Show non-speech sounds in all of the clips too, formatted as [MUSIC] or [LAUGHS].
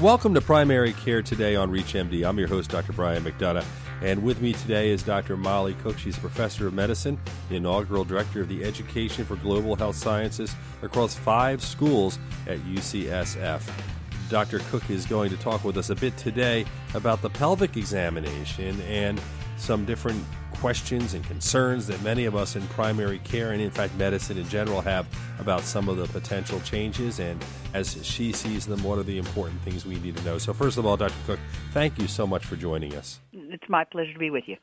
Welcome to Primary Care Today on ReachMD. I'm your host, Dr. Brian McDonough. And with me today is Dr. Molly Cooke. She's a professor of medicine, the inaugural director of the Education for Global Health Sciences across five schools at UCSF. Dr. Cooke is going to talk with us a bit today about the pelvic examination and some different questions and concerns that many of us in primary care and, in fact, medicine in general have about some of the potential changes. And as she sees them, what are the important things we need to know? So, first of all, Dr. Cooke, thank you so much for joining us. It's my pleasure to be with you.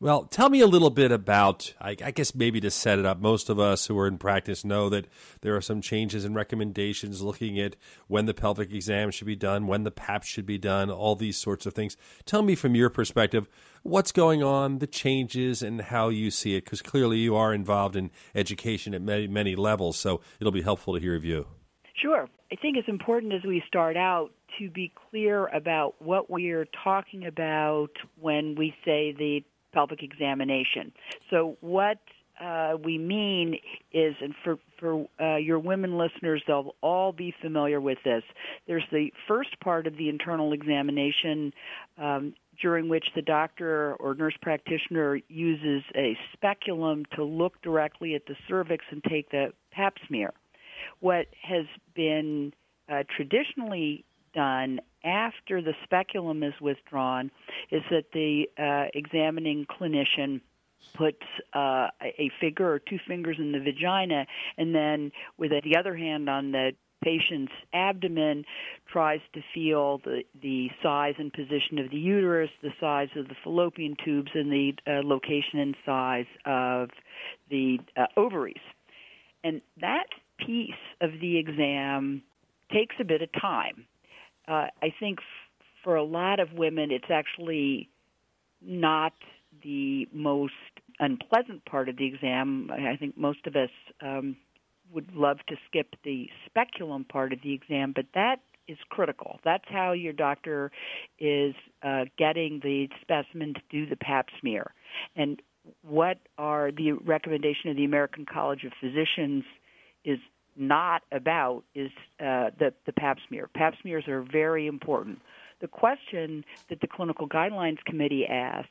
Well, tell me a little bit about, I, I, guess maybe to set it up, most of us who are in practice know that there are some changes and recommendations looking at when the pelvic exam should be done, when the PAP should be done, all these sorts of things. Tell me from your perspective what's going on, the changes, and how you see it, because clearly you are involved in education at many, many levels, so it'll be helpful to hear your view. Sure. I think it's important as we start out to be clear about what we are talking about when we say the pelvic examination. So what uh, we mean is, and for for uh, your women listeners, they'll all be familiar with this. There's the first part of the internal examination. Um, during which the doctor or nurse practitioner uses a speculum to look directly at the cervix and take the pap smear. What has been uh, traditionally done after the speculum is withdrawn is that the uh, examining clinician puts uh, a finger or two fingers in the vagina and then with the other hand on the patient's abdomen tries to feel the, the size and position of the uterus, the size of the fallopian tubes, and the uh, location and size of the uh, ovaries. And that piece of the exam takes a bit of time uh, I think f- for a lot of women, it's actually not the most unpleasant part of the exam. I think most of us um, would love to skip the speculum part of the exam, but that is critical. That's how your doctor is uh, getting the specimen to do the pap smear. And what are the recommendation of the American College of Physicians is not about is uh, the, the pap smear. Pap smears are very important. The question that the Clinical Guidelines Committee asked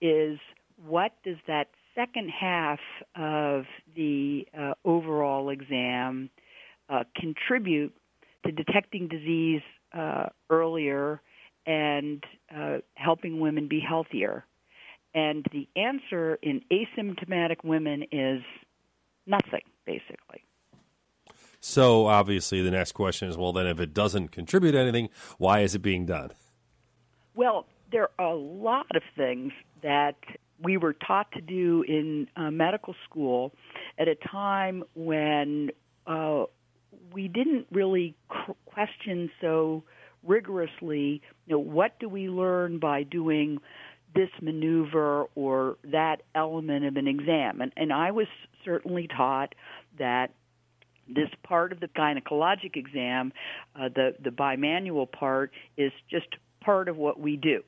is what does that second half of the uh, overall exam uh, contribute to detecting disease uh, earlier and uh, helping women be healthier? And the answer in asymptomatic women is nothing, basically. So obviously, the next question is, well, then if it doesn't contribute anything, why is it being done? Well, there are a lot of things that we were taught to do in uh, medical school at a time when uh, we didn't really question so rigorously, you know, what do we learn by doing this maneuver or that element of an exam? And, and I was certainly taught that this part of the gynecologic exam, uh, the the bimanual part, is just part of what we do.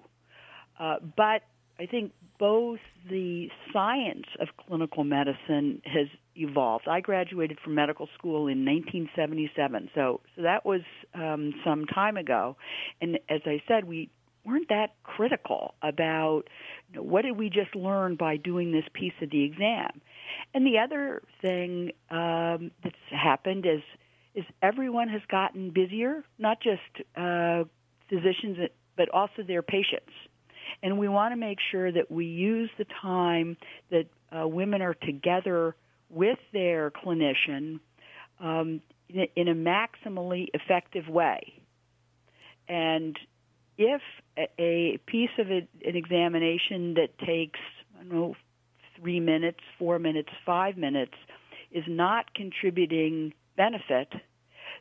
Uh, but I think both the science of clinical medicine has evolved. I graduated from medical school in 1977, so so that was um, some time ago. And as I said, we weren't that critical about you know, what did we just learn by doing this piece of the exam. And the other thing um, that's happened is is everyone has gotten busier, not just uh, physicians, but also their patients. And we want to make sure that we use the time that uh, women are together with their clinician um, in, a, in a maximally effective way. And if a, a piece of a, an examination that takes, I don't know, three minutes, four minutes, five minutes is not contributing benefit,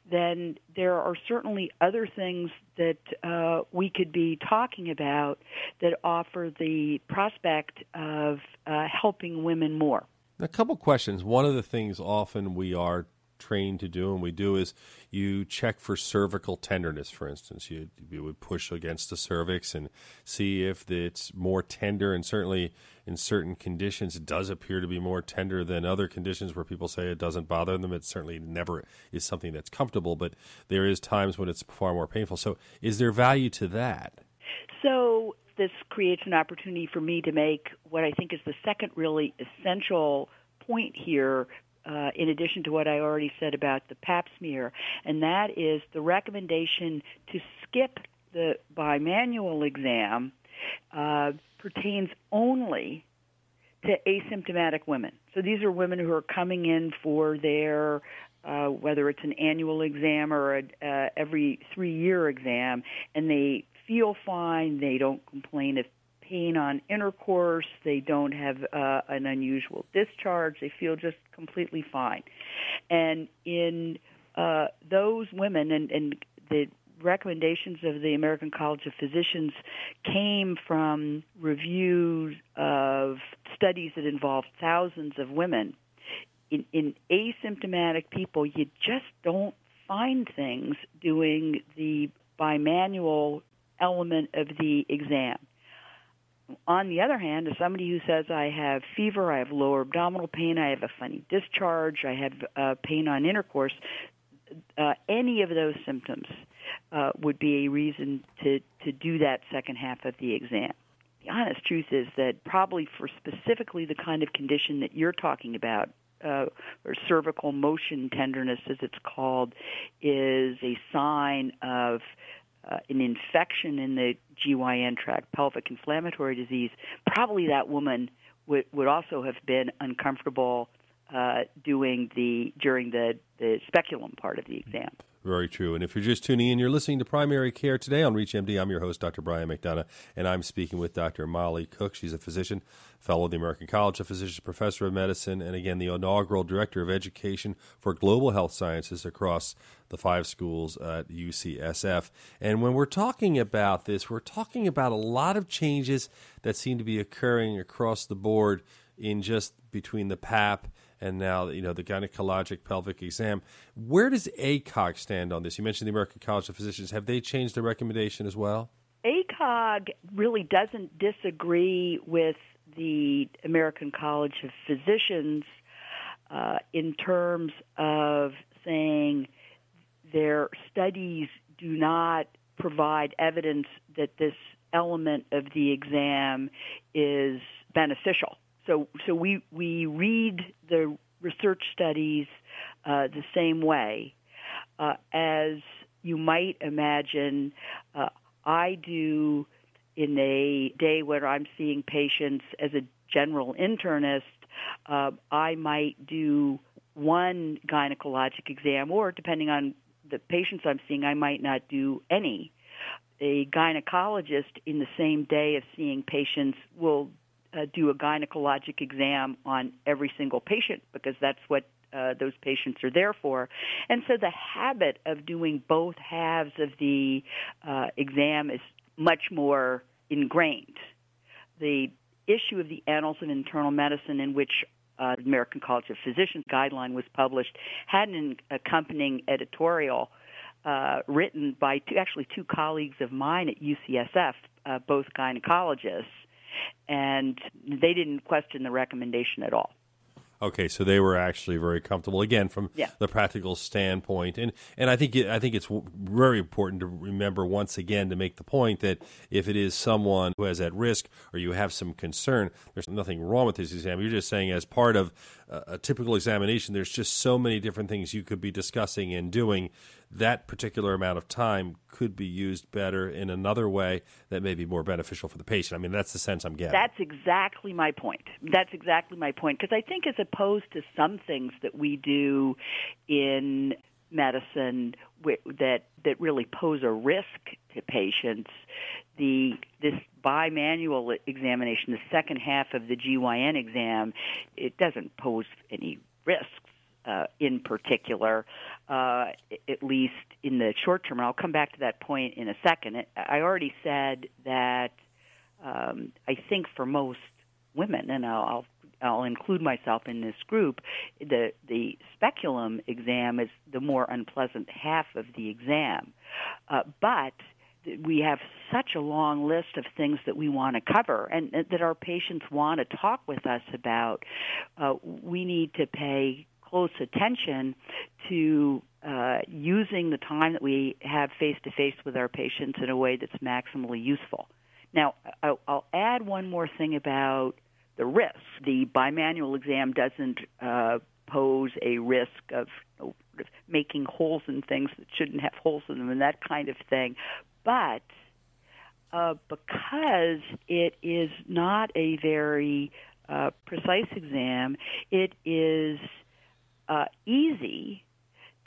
then there are certainly other things that uh, we could be talking about that offer the prospect of uh, helping women more. A couple questions. One of the things often we are trained to do and we do is you check for cervical tenderness, for instance. You, you would push against the cervix and see if it's more tender, and certainly in certain conditions, it does appear to be more tender than other conditions where people say it doesn't bother them. It certainly never is something that's comfortable, but there is times when it's far more painful. So, is there value to that? So, this creates an opportunity for me to make what I think is the second really essential point here uh, in addition to what I already said about the pap smear, and that is the recommendation to skip the bimanual exam uh, pertains only to asymptomatic women. So these are women who are coming in for their uh, whether it's an annual exam or a uh, every three year exam, and they feel fine. They don't complain of pain on intercourse. They don't have uh, an unusual discharge. They feel just completely fine. And in uh, those women, and, and the recommendations of the American College of Physicians came from reviews of studies that involved thousands of women. In, in asymptomatic people, you just don't find things doing the bimanual element of the exam. On the other hand, as somebody who says I have fever, I have lower abdominal pain, I have a funny discharge, I have uh, pain on intercourse, uh, any of those symptoms uh, would be a reason to, to do that second half of the exam. The honest truth is that probably for specifically the kind of condition that you're talking about, uh, or cervical motion tenderness, as it's called, is a sign of uh, an infection in the GYN tract, pelvic inflammatory disease, probably that woman would, would also have been uncomfortable uh, doing the during the, the speculum part of the exam. Very true. And if you're just tuning in, you're listening to Primary Care today on ReachMD. I'm your host, Dr. Brian McDonough, and I'm speaking with Dr. Molly Cooke. She's a physician, fellow of the American College of Physicians, professor of medicine, and again, the inaugural director of education for global health sciences across the five schools at UCSF. And when we're talking about this, we're talking about a lot of changes that seem to be occurring across the board in just between the PAP and now you know the gynecologic pelvic exam. Where does ACOG stand on this? You mentioned the American College of Physicians. Have they changed their recommendation as well? ACOG really doesn't disagree with the American College of Physicians uh, in terms of saying their studies do not provide evidence that this element of the exam is beneficial. So, so we we read the research studies uh, the same way uh, as you might imagine. Uh, I do in a day where I'm seeing patients as a general internist. Uh, I might do one gynecologic exam, or depending on the patients I'm seeing, I might not do any. A gynecologist in the same day of seeing patients will uh, do a gynecologic exam on every single patient because that's what uh, those patients are there for. And so the habit of doing both halves of the uh, exam is much more ingrained. The issue of the Annals of Internal Medicine, in which uh, the American College of Physicians guideline was published, had an accompanying editorial uh, written by two, actually two colleagues of mine at UCSF, uh, both gynecologists, and they didn't question the recommendation at all. Okay, so they were actually very comfortable again from yeah. the practical standpoint, and and I think it, I think it's very important to remember once again to make the point that if it is someone who is at risk or you have some concern, there's nothing wrong with this exam. You're just saying as part of a typical examination, there's just so many different things you could be discussing and doing. That particular amount of time could be used better in another way that may be more beneficial for the patient. I mean, that's the sense I'm getting. That's exactly my point. That's exactly my point. Because I think, as opposed to some things that we do in medicine that that really pose a risk to patients, the this bimanual examination, the second half of the GYN exam, it doesn't pose any risks uh, in particular, uh, at least in the short term. And I'll come back to that point in a second. I already said that um, I think for most women, and I'll, I'll include myself in this group. The the speculum exam is the more unpleasant half of the exam, uh, but we have such a long list of things that we want to cover and that our patients want to talk with us about. Uh, we need to pay close attention to uh, using the time that we have face to face with our patients in a way that's maximally useful. Now, I'll add one more thing about the risk. The bimanual exam doesn't uh, pose a risk of you know, making holes in things that shouldn't have holes in them and that kind of thing. But uh, because it is not a very uh, precise exam, it is uh, easy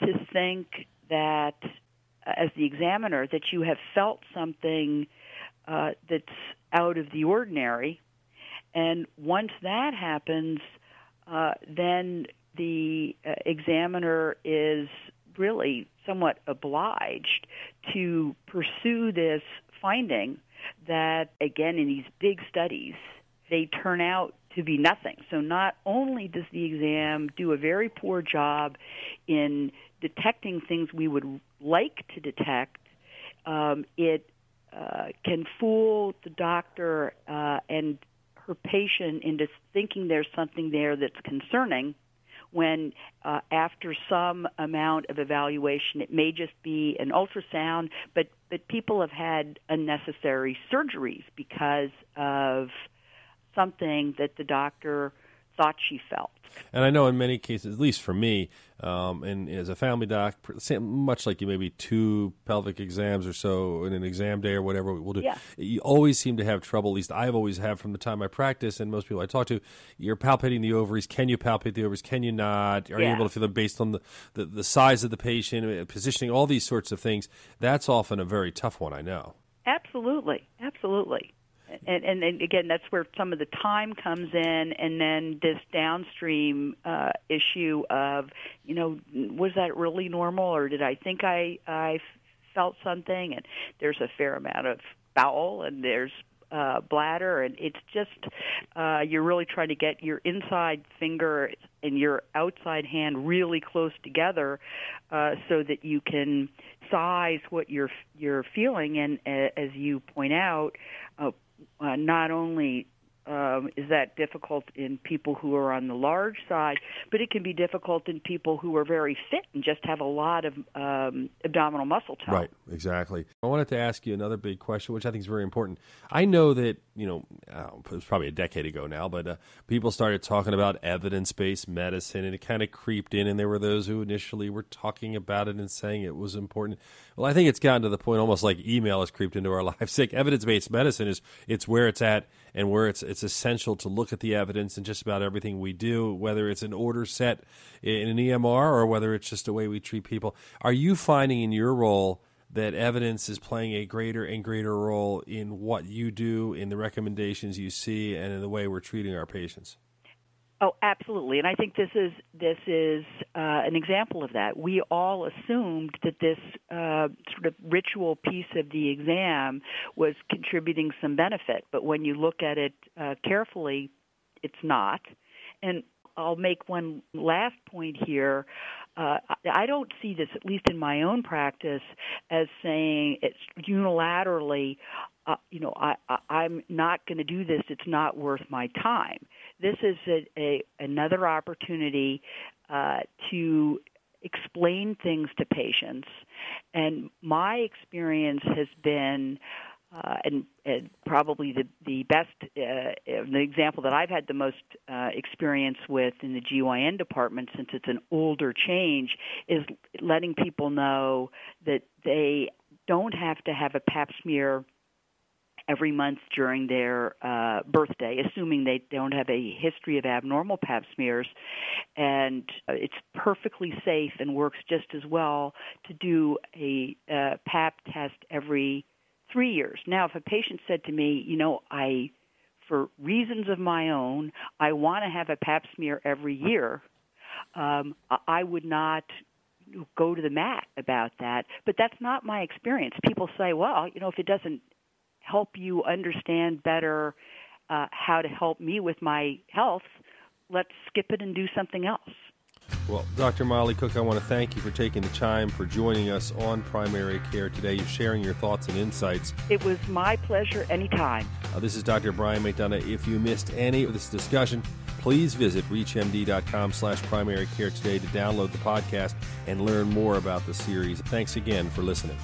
to think that, uh, as the examiner, that you have felt something uh, that's out of the ordinary. And once that happens, uh, then the uh, examiner is really somewhat obliged to pursue this finding that, again, in these big studies, they turn out to be nothing. So not only does the exam do a very poor job in detecting things we would like to detect, um, it uh, can fool the doctor uh, and her patient into thinking there's something there that's concerning when uh, after some amount of evaluation it may just be an ultrasound but but people have had unnecessary surgeries because of something that the doctor thought she felt. And I know in many cases, at least for me, um, and as a family doc, much like you maybe two pelvic exams or so in an exam day or whatever we'll do, yeah. you always seem to have trouble. At least I've always had from the time I practice, and most people I talk to, you're palpating the ovaries. Can you palpate the ovaries? Can you not? Are yeah. you able to feel them based on the, the, the size of the patient, uh, positioning, all these sorts of things? That's often a very tough one, I know. Absolutely, absolutely and, and, again, that's where some of the time comes in, and then this downstream uh, issue of, you know, was that really normal, or did I think I I felt something? And there's a fair amount of bowel, and there's uh, bladder, and it's just uh, you're really trying to get your inside finger and your outside hand really close together, uh, so that you can size what you're you're feeling. And uh, as you point out, uh, uh, not only um, is that difficult in people who are on the large side, but it can be difficult in people who are very fit and just have a lot of um, abdominal muscle tone. Right, exactly. I wanted to ask you another big question, which I think is very important. I know that, you know, uh, it was probably a decade ago now, but uh, people started talking about evidence based medicine and it kind of creeped in, and there were those who initially were talking about it and saying it was important. Well, I think it's gotten to the point almost like email has creeped into our [LAUGHS] lives. Like evidence based medicine is it's where it's at and where it's it's essential to look at the evidence in just about everything we do, whether it's an order set in an EMR or whether it's just a way we treat people. Are you finding in your role that evidence is playing a greater and greater role in what you do, in the recommendations you see, and in the way we're treating our patients? Oh, absolutely, and I think this is this is uh, an example of that. We all assumed that this uh, sort of ritual piece of the exam was contributing some benefit, but when you look at it uh, carefully, it's not. And I'll make one last point here. Uh, I don't see this, at least in my own practice, as saying it's unilaterally, uh, you know, I, I, I'm not going to do this. It's not worth my time. This is a, a another opportunity uh, to explain things to patients, and my experience has been. Uh, and, and probably the the best uh, the example that I've had the most uh, experience with in the GYN department since it's an older change is letting people know that they don't have to have a pap smear every month during their uh, birthday, assuming they don't have a history of abnormal pap smears. And uh, it's perfectly safe and works just as well to do a uh, pap test every three years. Now, if a patient said to me, you know, I, for reasons of my own, I want to have a pap smear every year, um, I would not go to the mat about that. But that's not my experience. People say, well, you know, if it doesn't help you understand better uh, how to help me with my health, let's skip it and do something else. Well, Dr. Molly Cooke, I want to thank you for taking the time for joining us on Primary Care today. You're sharing your thoughts and insights. It was my pleasure anytime. Uh, this is Dr. Brian McDonough. If you missed any of this discussion, please visit reachmd.com slash primary care today to download the podcast and learn more about the series. Thanks again for listening.